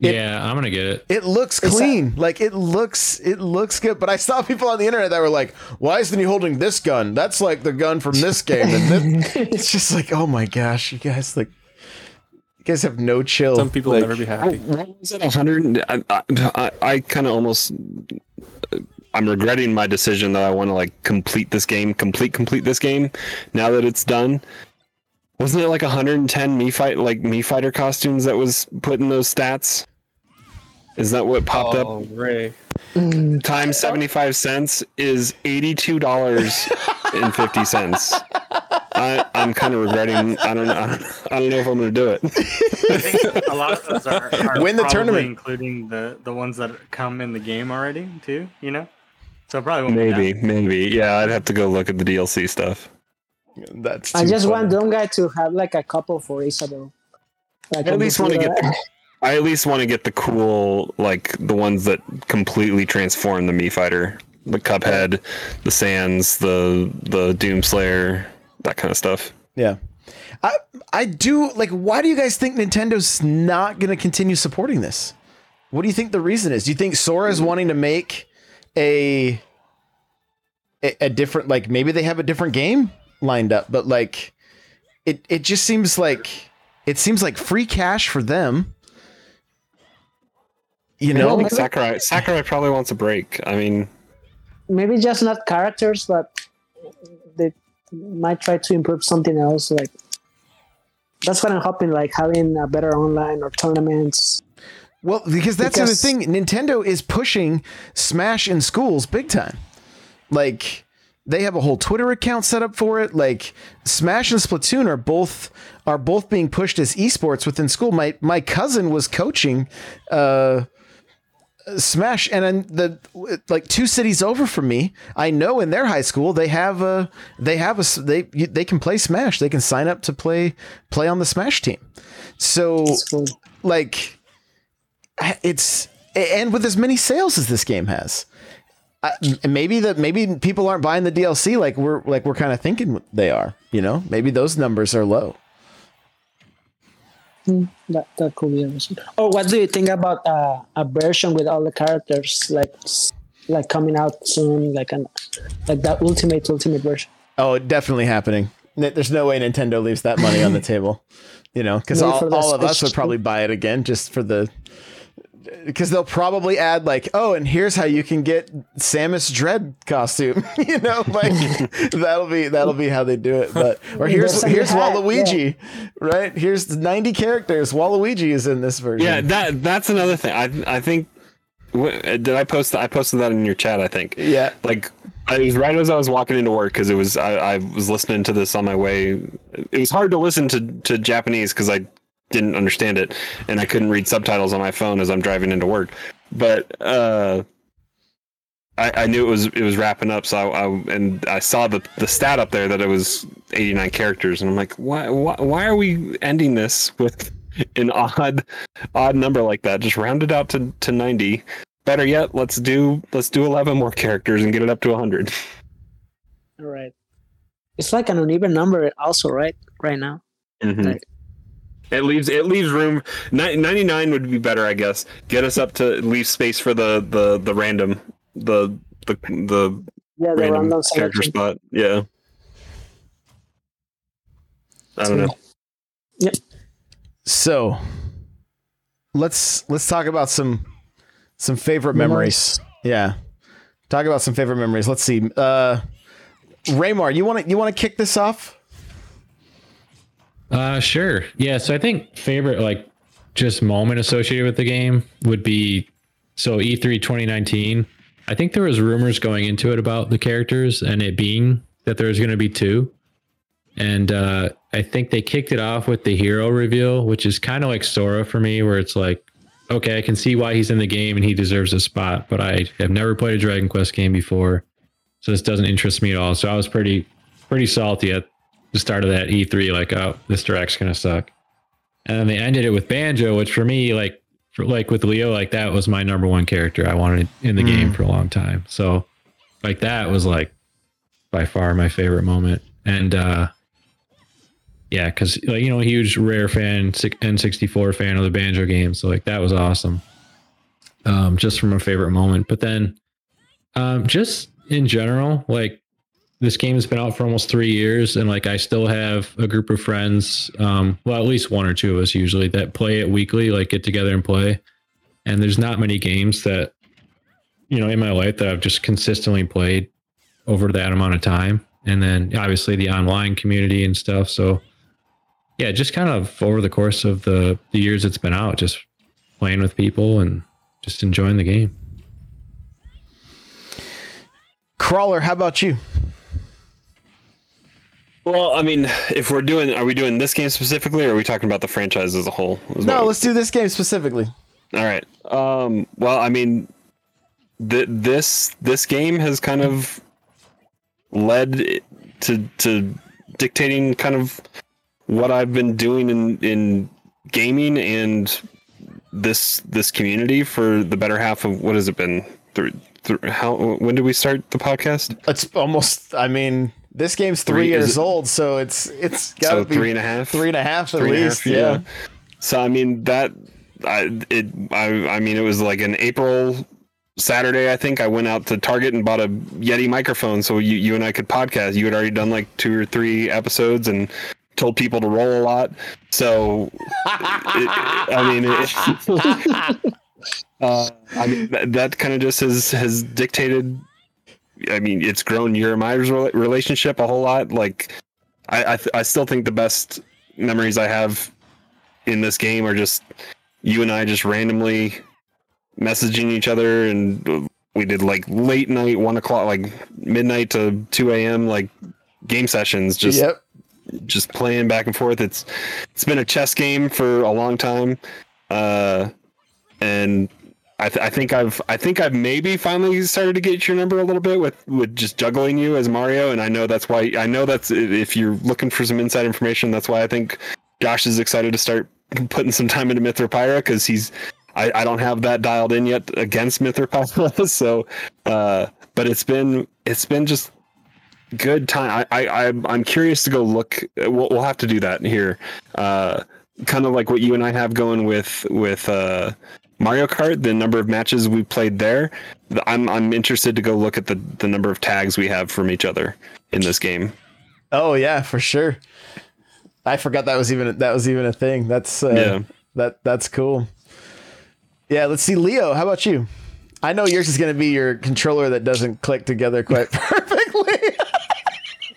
It- yeah, I'm gonna get it. it looks It's a- clean. like it looks it looks good. But I saw people on the internet that were like, "Why isn't he holding this gun? That's like the gun from this game." And this, it's just like, oh my gosh, you guys like. You guys have no chill. Some people Like, will never be happy. What was it? Hundred? I, I, I kind of almost. Uh, I'm regretting my decision that I want to like complete this game, complete complete this game. Now that it's done, wasn't it like 110 me fight like Mii Fighter costumes that was put in those stats? Is that what popped up? Oh, Ray. Mm, Times 75 cents is 82 dollars and 50 cents. I, I'm kind of regretting. I don't know. I don't, I don't know if I'm going to do it. I think a lot of those are, are Win the probably tournament. including the the ones that come in the game already too. You know, so probably won't Maybe, that. maybe. Yeah, I'd have to go look at the DLC stuff. That's. I just funny. want Doom Guy to have like a couple for Isabel. Like I at least want to get. The, I at least want to get the cool, like the ones that completely transform the Mii Fighter, the Cuphead, the Sands, the the Doomslayer, that kind of stuff. Yeah. I I do like why do you guys think Nintendo's not going to continue supporting this? What do you think the reason is? Do you think Sora is wanting to make a, a a different like maybe they have a different game lined up, but like it it just seems like it seems like free cash for them. You I know? think Sakurai Sakurai probably wants a break. I mean, maybe just not characters, but they might try to improve something else. Like that's what I'm hoping, like having a better online or tournaments. Well, because that's the thing. Nintendo is pushing Smash in schools big time. Like they have a whole Twitter account set up for it. Like Smash and Splatoon are both are both being pushed as esports within school. My my cousin was coaching uh Smash and then the like two cities over from me, I know in their high school they have a they have a they they can play Smash. They can sign up to play play on the Smash team. So cool. like it's and with as many sales as this game has I, maybe that maybe people aren't buying the DLC like we're like we're kind of thinking they are you know? Maybe those numbers are low. That that could be interesting. Oh, what do you think about uh, a version with all the characters like like coming out soon, like an like that ultimate ultimate version? oh definitely happening. There's no way Nintendo leaves that money on the table you know? Because all, all of us would probably buy it again just for the because they'll probably add like, oh, and here's how you can get Samus Dread costume. you know, like that'll be that'll be how they do it. But or here's here's add, Waluigi, right? Here's 90 characters. Waluigi is in this version. Yeah, that that's another thing. I I think did I post I posted that in your chat. I think. Yeah. Like I was right as I was walking into work because it was I, I was listening to this on my way. It was hard to listen to to Japanese because I didn't understand it and I couldn't read subtitles on my phone as I'm driving into work. But uh, I, I knew it was it was wrapping up, so I, I and I saw the the stat up there that it was 89 characters, and I'm like, why why why are we ending this with an odd odd number like that? Just round it out to to 90. Better yet, let's do let's do 11 more characters and get it up to 100. All right. It's like an uneven number, also, right? Right now. Mhm. Right. It leaves it leaves room. 99 would be better, I guess. Get us up to leave space for the the the random the the the Yeah, the random random character selection. spot. Yeah. I don't know. Yep. So let's let's talk about some some favorite memories. Yeah. Talk about some favorite memories. Let's see. Uh Raymar, you want to you want to kick this off? Uh, sure. Yeah. So I think favorite like just moment associated with the game would be so E E3 2019. I think there was rumors going into it about the characters and it being that there was going to be two. And uh, I think they kicked it off with the hero reveal, which is kind of like Sora for me, where it's like, okay, I can see why he's in the game and he deserves a spot, but I have never played a Dragon Quest game before, so this doesn't interest me at all. So I was pretty, pretty salty at the start of that E3, like, oh, this direct's gonna suck. And then they ended it with Banjo, which for me, like, for, like with Leo, like that was my number one character I wanted in the game for a long time. So, like that was like by far my favorite moment. And uh yeah, because like you know, huge rare fan, N64 fan of the Banjo game, so like that was awesome. Um, just from a favorite moment, but then, um, just in general, like this game has been out for almost three years, and like I still have a group of friends, um, well, at least one or two of us usually that play it weekly, like get together and play. And there's not many games that, you know, in my life that I've just consistently played over that amount of time. And then obviously the online community and stuff. So yeah, just kind of over the course of the, the years it's been out, just playing with people and just enjoying the game. Crawler, how about you? Well, I mean, if we're doing, are we doing this game specifically, or are we talking about the franchise as a whole? Is No, what- let's do this game specifically. All right. Um, well, I mean, th- this this game has kind of led to to dictating kind of what I've been doing in in gaming and this this community for the better half of what has it been? Through, through how when did we start the podcast? It's almost. I mean, this game's three, Three- years old, so it's it's got to So be three and a half. three and a half at Three least. half, yeah. So I mean that I it I I mean it was like an April Saturday I think I went out to Target and bought a Yeti microphone so you you and I could podcast. You had already done like two or three episodes and told people to roll a lot. So it, I mean it, uh, I mean that, that kind of just has has dictated I mean, it's grown your and my relationship a whole lot. Like, I I, th- I still think the best memories I have in this game are just you and I just randomly messaging each other, and we did like late night, one o'clock, like midnight to two a.m. like game sessions, just yep. just playing back and forth. It's it's been a chess game for a long time, uh, and I, th- I think I've I think I've maybe finally started to get your number a little bit with with just juggling you as Mario, and I know that's why I know that's if you're looking for some inside information, that's why I think Josh is excited to start putting some time into Mythrapyra because he's I, I don't have that dialed in yet against Mythrapyra, so uh, but it's been it's been just good time. I, I I'm I'm curious to go look. We'll, we'll have to do that here. Uh, kind of like what you and I have going with with uh, Mario Kart. The number of matches we played there. I'm I'm interested to go look at the the number of tags we have from each other in this game. Oh yeah, for sure. I forgot that was even that was even a thing. That's uh, Yeah. that that's cool. Yeah, let's see, Leo. How about you? I know yours is going to be your controller that doesn't click together quite perfectly.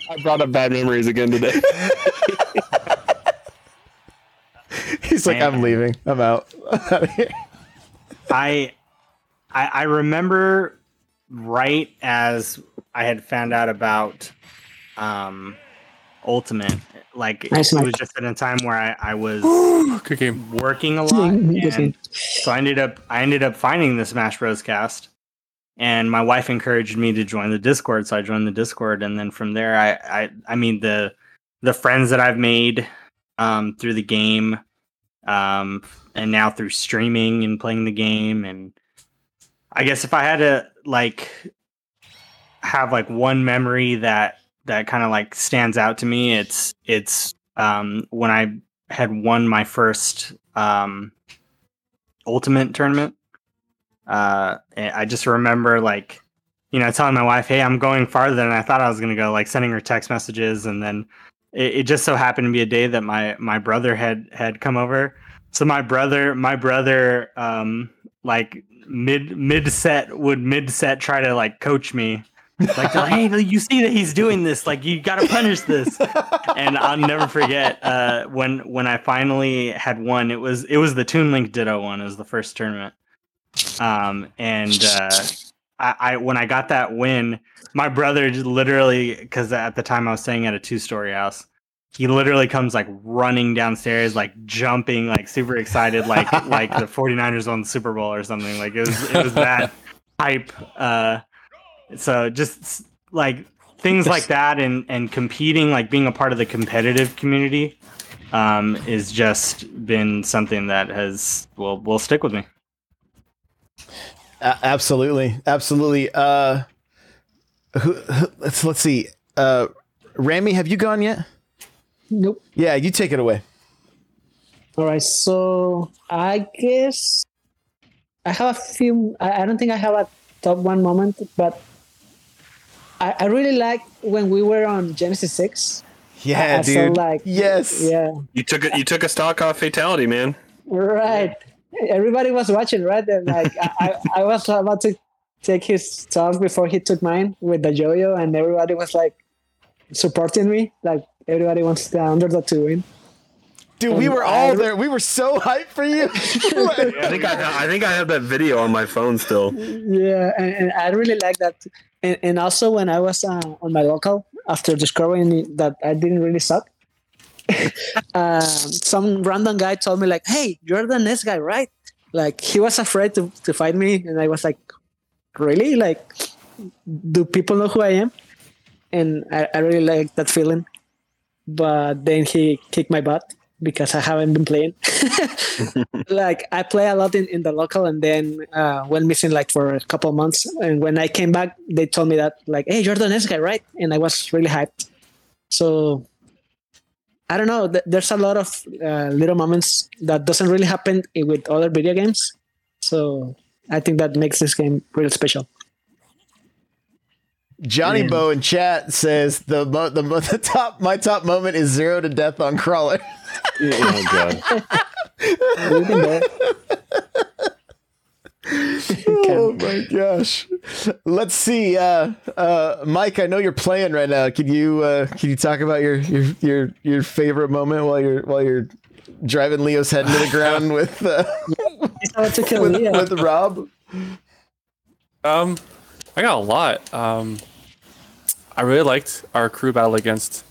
I brought up bad memories again today. He's like, Man. I'm leaving. I'm out. Outta here. I, I I remember right as I had found out about um Ultimate. Like Nice, it was just at a time where I, I was working a lot. And so I ended up I ended up finding the Smash Bros. cast. And my wife encouraged me to join the Discord, so I joined the Discord, and then from there, I, I, I mean the, the friends that I've made, um, through the game, um, and now through streaming and playing the game, and I guess if I had to like have like one memory that that kind of like stands out to me, it's it's um when I had won my first um ultimate tournament. Uh, I just remember like, you know, telling my wife, "Hey, I'm going farther than I thought I was going to go." Like sending her text messages, and then it, it just so happened to be a day that my my brother had had come over. So my brother, my brother, um, like mid mid set would mid set try to like coach me. Like, hey, you see that he's doing this. Like, you got to punish this and I'll never forget uh, when when I finally had won. It was it was the Toon Link Ditto one. It was the first tournament. Um, and uh, I, I when I got that win, my brother literally because at the time I was staying at a two story house. He literally comes like running downstairs, like jumping, like super excited, like like the 49ers won the Super Bowl or something. Like it was it was that hype. Uh, so just like things like that and and competing like being a part of the competitive community um is just been something that has will will stick with me A- absolutely, absolutely. Uh, who, who- let's let's see. Uh, Rami, have you gone yet? Nope. Yeah, you take it away. All right. So I guess I have a few. I, I don't think I have a top one moment, but I, I really like when we were on Genesis Six. Yeah, I dude. felt like- yes. Yeah. you took a, you took a stock off fatality, man. Right. Everybody was watching, right? And like I, I, I was about to take his talk before he took mine with the yo-yo, and everybody was like supporting me. Like everybody wants the underdog to win. Dude, we were all I- there. We were so hyped for you. I think I, I think I have that video on my phone still. Yeah, and, and I really like that. And, and also when I was uh, on my local after discovering that I didn't really suck, um, some random guy told me like, "Hey, you're the next guy, right?" Like he was afraid to, to fight me, and I was like, "Really? Like, do people know who I am?" And I, I really like that feeling. But then he kicked my butt because I haven't been playing. like I play a lot in, in the local and then uh, went missing like for a couple months. And when I came back, they told me that like, "Hey, you're the next guy, right?" And I was really hyped. So I don't know. th- There's a lot of uh, little moments that doesn't really happen with other video games. So I think that makes this game real special. Johnny Yeah. Bo in chat says the mo- the, mo- the top my top moment is zero to death on crawler. Oh god. We've been there. oh my gosh. Let's see. Uh, uh, Mike, I know you're playing right now. Can you uh, can you talk about your your your your favorite moment while you're while you're driving Leo's head into the ground with uh, to kill with, Leo. with Rob? Um, I got a lot. Um, I really liked our crew battle against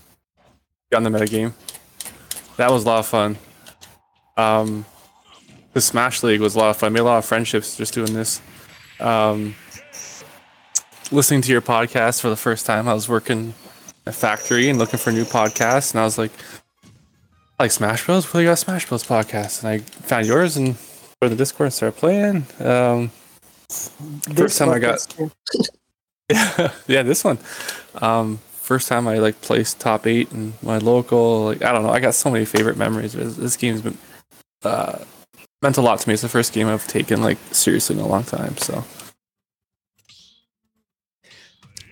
on the metagame. That was a lot of fun. Um, the Smash League was a lot of fun. Made a lot of friendships just doing this. Um, listening to your podcast for the first time, I was working at a factory and looking for new podcasts, and I was like, I like Smash Bros. Well, you got Smash Bros. podcast, and I found yours and go to the Discord and started playing. Um, first time I got yeah. yeah, yeah, this one. Um, first time I like placed top eight in my local. Like I don't know, I got so many favorite memories. This, this game's been uh, meant a lot to me. It's the first game I've taken like seriously in a long time. So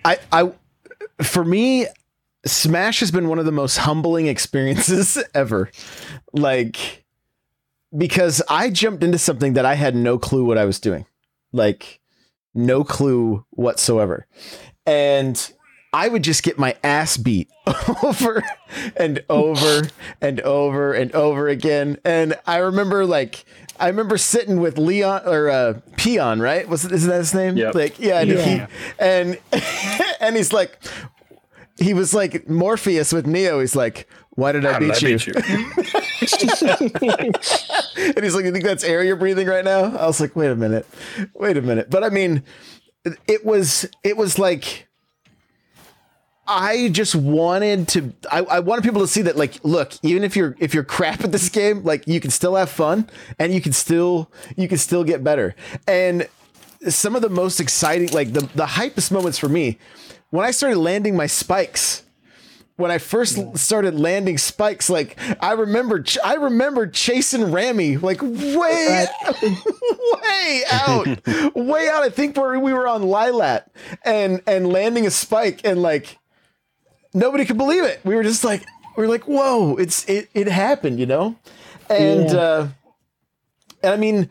I I for me, Smash has been one of the most humbling experiences ever. Like because I jumped into something that I had no clue what I was doing. Like no clue whatsoever. And I would just get my ass beat over and over and over and over again. And I remember like I remember sitting with Leon or uh, Peon, right? Was isn't that his name? Yep. Like yeah, and Yeah. he and and he's like he was like Morpheus with Neo. He's like, why did I How did beat I you? beat you? And he's like, you think that's air you're breathing right now? I was like, wait a minute, wait a minute. But I mean, it was it was like I just wanted to I, I wanted people to see that like look, even if you're if you're crap at this game, like you can still have fun and you can still you can still get better. And some of the most exciting like the the hypest moments for me when I started landing my spikes when I first started landing spikes, like I remember, ch- I remember chasing Rami like way, way out, way out. I think where we were on Lylat and and landing a spike and like nobody could believe it. We were just like, we were like, whoa, it's it it happened, you know, and Yeah. uh, and I mean.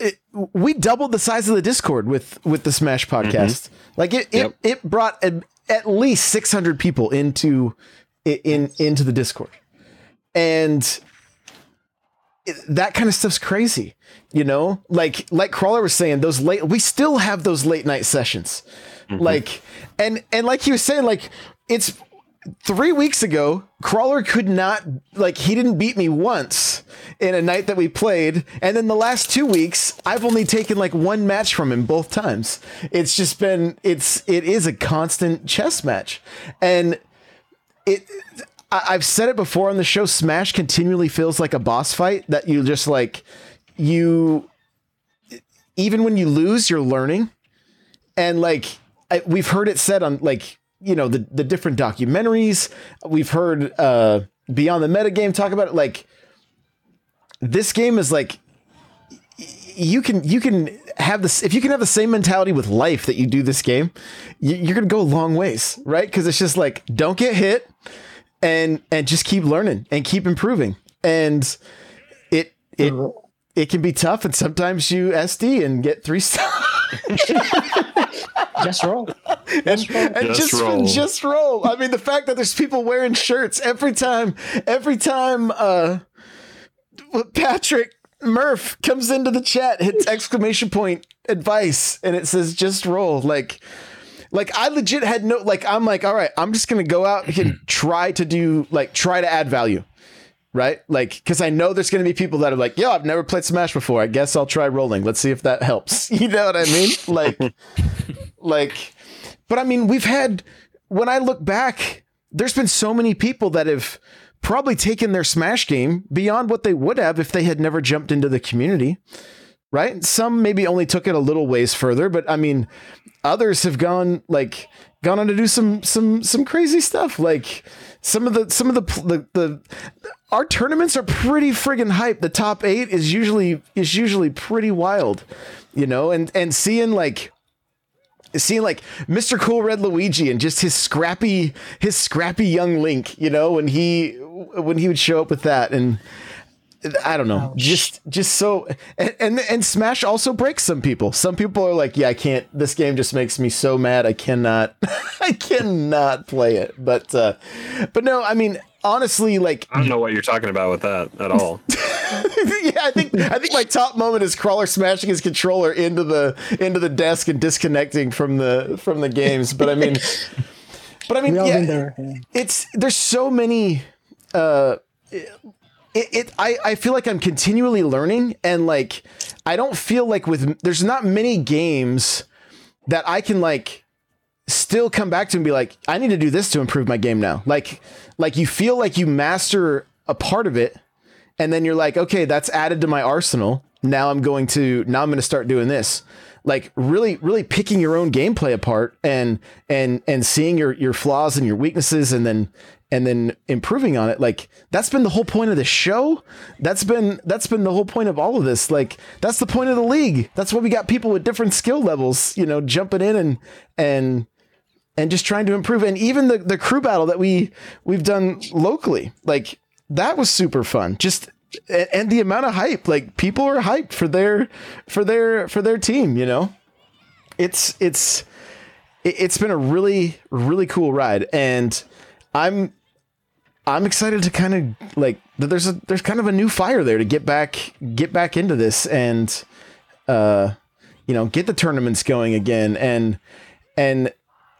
It, we doubled the size of the Discord with with the Smash podcast. Like it, it, Yep. it brought a, at least 600 people into in into the Discord, and it- that kind of stuff's crazy. You know, like like Crawler was saying, those late we still have those late night sessions, like and and like he was saying, like it's three weeks ago, Crawler could not like he didn't beat me once in a night that we played, and then the last two weeks, I've only taken like one match from him both times. It's just been it's it is a constant chess match, and it. I've said it before on the show. Smash continually feels like a boss fight that you just like you. Even when you lose, you're learning, and like I, we've heard it said on like you know the the different documentaries. We've heard uh beyond the metagame talk about it. Like this game is like you can you can have this if you can have the same mentality with life that you do this game you, you're gonna go a long ways right? Because it's just like don't get hit and and just keep learning and keep improving. And it it it can be tough and sometimes you sd and get three stars Just roll. and, and Just just roll. just roll. I mean, the fact that there's people wearing shirts every time, every time uh, Patrick Murph comes into the chat, hits exclamation point advice, and it says just roll. Like, like I legit had no like. I'm like, all right, I'm just gonna go out and try to do like try to add value. Right? Like, because I know there's going to be people that are like, yo, I've never played Smash before. I guess I'll try rolling. Let's see if that helps. You know what I mean? Like, like but i mean we've had when i look back there's been so many people that have probably taken their smash game beyond what they would have if they had never jumped into the community right some maybe only took it a little ways further but i mean others have gone like gone on to do some some some crazy stuff like some of the some of the the, the our tournaments are pretty friggin' hype the top 8 is usually is usually pretty wild you know and and seeing like seeing like Mr. Cool Red Luigi and just his scrappy his scrappy young Link, you know, when he when he would show up with that and I don't know, just just so and, and and Smash also breaks some people. Some people are like, yeah, I can't. This game just makes me so mad. I cannot, I cannot play it. But uh but no, I mean honestly, like I don't know what you're talking about with that at all. yeah, I think I think my top moment is Crawler smashing his controller into the into the desk and disconnecting from the from the games. But I mean, but I mean, yeah, there. yeah. it's there's so many. Uh, it, it I I feel like I'm continually learning and like I don't feel like with there's not many games that I can like still come back to and be like I need to do this to improve my game now. Like like you feel like you master a part of it and then you're like okay that's added to my arsenal now i'm going to now i'm going to start doing this like really really picking your own gameplay apart and and and seeing your your flaws and your weaknesses and then and then improving on it. Like that's been the whole point of the show. That's been that's been the whole point of all of this. Like that's the point of the league. That's why we got people with different skill levels you know jumping in and and and just trying to improve. And even the the crew battle that we we've done locally like that was super fun. Just and, the amount of hype, like people are hyped for their for their for their team. You know, it's it's it- it's been a really really cool ride, and I'm I'm excited to kind of like there's a there's kind of a new fire there to get back get back into this and uh you know get the tournaments going again and and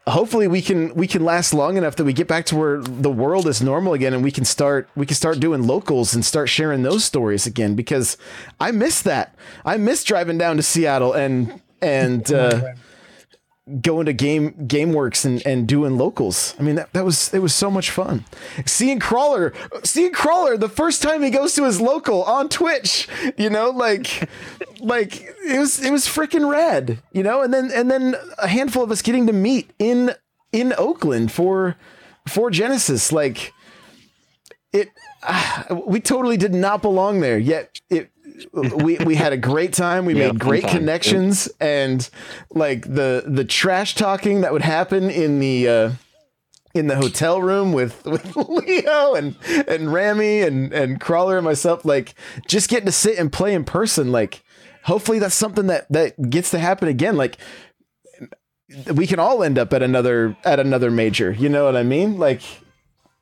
hopefully we can we can last long enough that we get back to where the world is normal again and we can start we can start doing locals and start sharing those stories again because I miss that. I miss driving down to Seattle and and uh going to game gameworks and, and doing locals. I mean that, that was it was so much fun. Seeing Crawler seeing Crawler the first time he goes to his local on Twitch, you know, like like it was it was freaking rad, you know, and then and then a handful of us getting to meet in in Oakland for for Genesis like it ah, we totally did not belong there yet it we we had a great time we Yeah, made great connections and like the the trash talking that would happen in the uh in the hotel room with, with Leo and and Rami and and Crawler and myself, like just getting to sit and play in person, like hopefully that's something that that gets to happen again. Like we can all end up at another at another major. You know what I mean? Like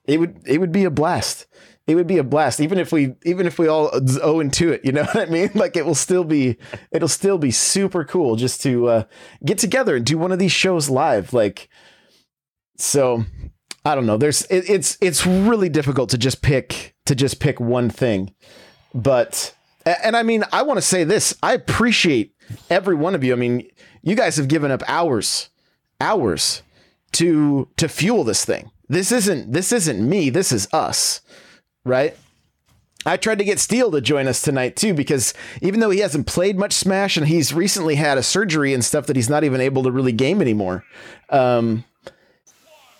it would it would be a blast. It would be a blast, even if we even if we all owe into it. You know what I mean? Like it will still be it'll still be super cool just to uh, get together and do one of these shows live. Like so, I don't know. There's it, it's it's really difficult to just pick to just pick one thing, but and I mean I want to say this. I appreciate every one of you. I mean, you guys have given up hours, hours to to fuel this thing. This isn't this isn't me. This is us, right? I tried to get Steele to join us tonight too because even though he hasn't played much Smash and he's recently had a surgery and stuff that he's not even able to really game anymore, um,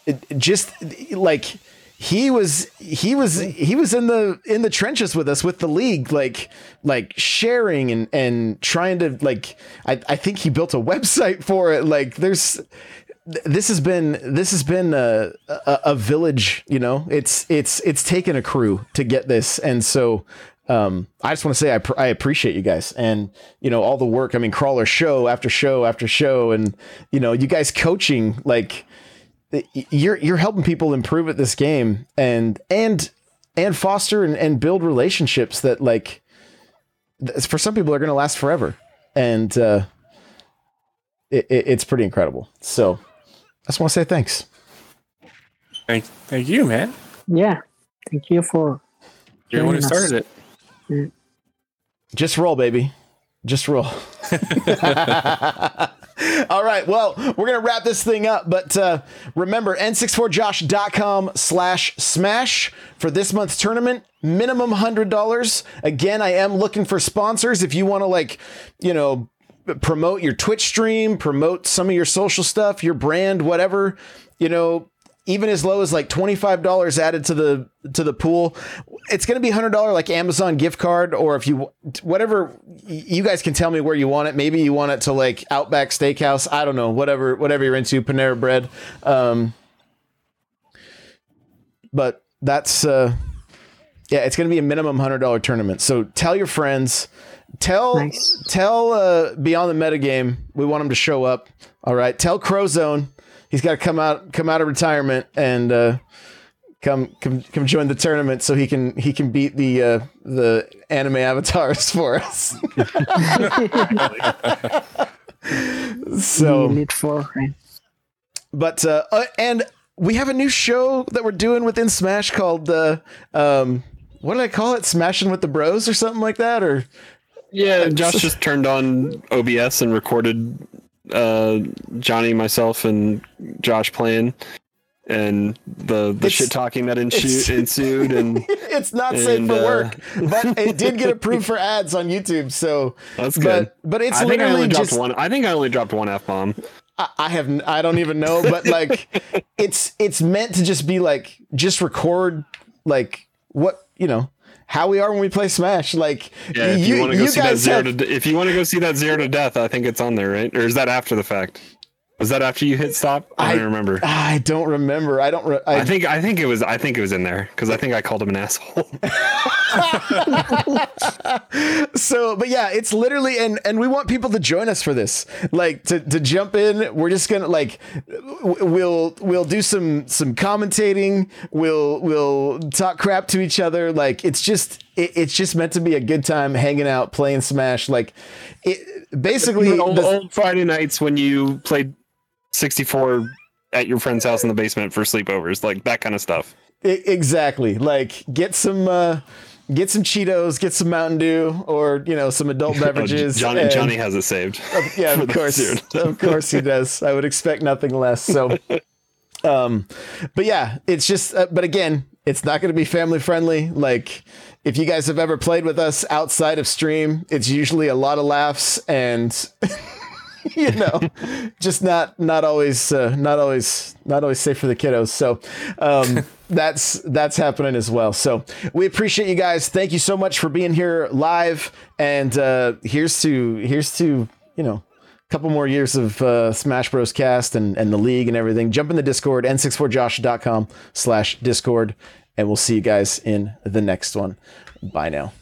it, just like he was he was he was in the in the trenches with us with the league like like sharing and and trying to like I, I think he built a website for it like there's th- this has been this has been a, a a village you know? It's it's it's taken a crew to get this. And so um i just want to say I, pr- I appreciate you guys and you know all the work. I mean crawler show after show after show and you know you guys coaching like you're you're helping people improve at this game and and and foster and, and build relationships that like for some people are going to last forever. And uh it, it, it's pretty incredible. So i just want to say thanks Thank, thank you, man. Yeah. Thank you for You're the one who joining us. started it. just roll baby just roll All right. Well, we're going to wrap this thing up, but uh, remember n64josh.com slash smash for this month's tournament. Minimum $100. Again, I am looking for sponsors. If you want to, like, you know, promote your Twitch stream, promote some of your social stuff, your brand, whatever, you know, even as low as like $25 added to the to the pool it's going to be $100 like amazon gift card or if you whatever you guys can tell me where you want it. Maybe you want it to like outback steakhouse. I don't know whatever whatever you're into panera bread. Um but that's uh yeah it's going to be a minimum $100 tournament. So tell your friends tell Nice. tell uh beyond the metagame we want him to show up all right tell crowzone he's got to come out come out of retirement and uh come come come join the tournament so he can he can beat the uh the anime avatars for us so. But uh, uh and we have a new show that we're doing within smash called the um what did i call it smashing with the bros or something like that or Yeah, Josh just turned on OBS and recorded uh, Johnny, myself, and Josh playing, and the the shit talking that ensued, ensued and it's not safe for uh, work but it did get approved for ads on youtube so that's good. but but it's I think I literally only dropped just one. I think I only dropped one f bomb. I I have I don't even know, but like it's it's meant to just be like just record like what you know how we are when we play Smash. Like Yeah, if you, want to go see that guys have, to, if you want to go see that zero to death, I think it's on there, right? Or is that after the fact? Was that after you hit stop? I, I- don't remember. I don't remember. I don't. Re- I, I think I think it was I think it was in there because I think I called him an asshole. so but yeah it's literally and and we want people to join us for this like to to jump in we're just gonna like we'll we'll do some some commentating we'll we'll talk crap to each other like it's just it, it's just meant to be a good time hanging out playing smash like it basically old, the- old Friday nights when you played 64 at your friend's house in the basement for sleepovers, like that kind of stuff. I- exactly. Like get some uh get some Cheetos, get some Mountain Dew or, you know, some adult beverages. Oh, Johnny, and- Johnny has it saved. yeah, of course. of course he does. I would expect nothing less. So um but yeah, it's just uh, but again, it's not going to be family friendly. Like if you guys have ever played with us outside of stream, it's usually a lot of laughs and you know, just not not always uh, not always not always safe for the kiddos. So um, that's that's happening as well. So we appreciate you guys. Thank you so much for being here live. And uh, here's to here's to you know a couple more years of uh, Smash Bros. Cast and and the league and everything. Jump in the Discord n64josh.com slash Discord, and we'll see you guys in the next one. Bye now.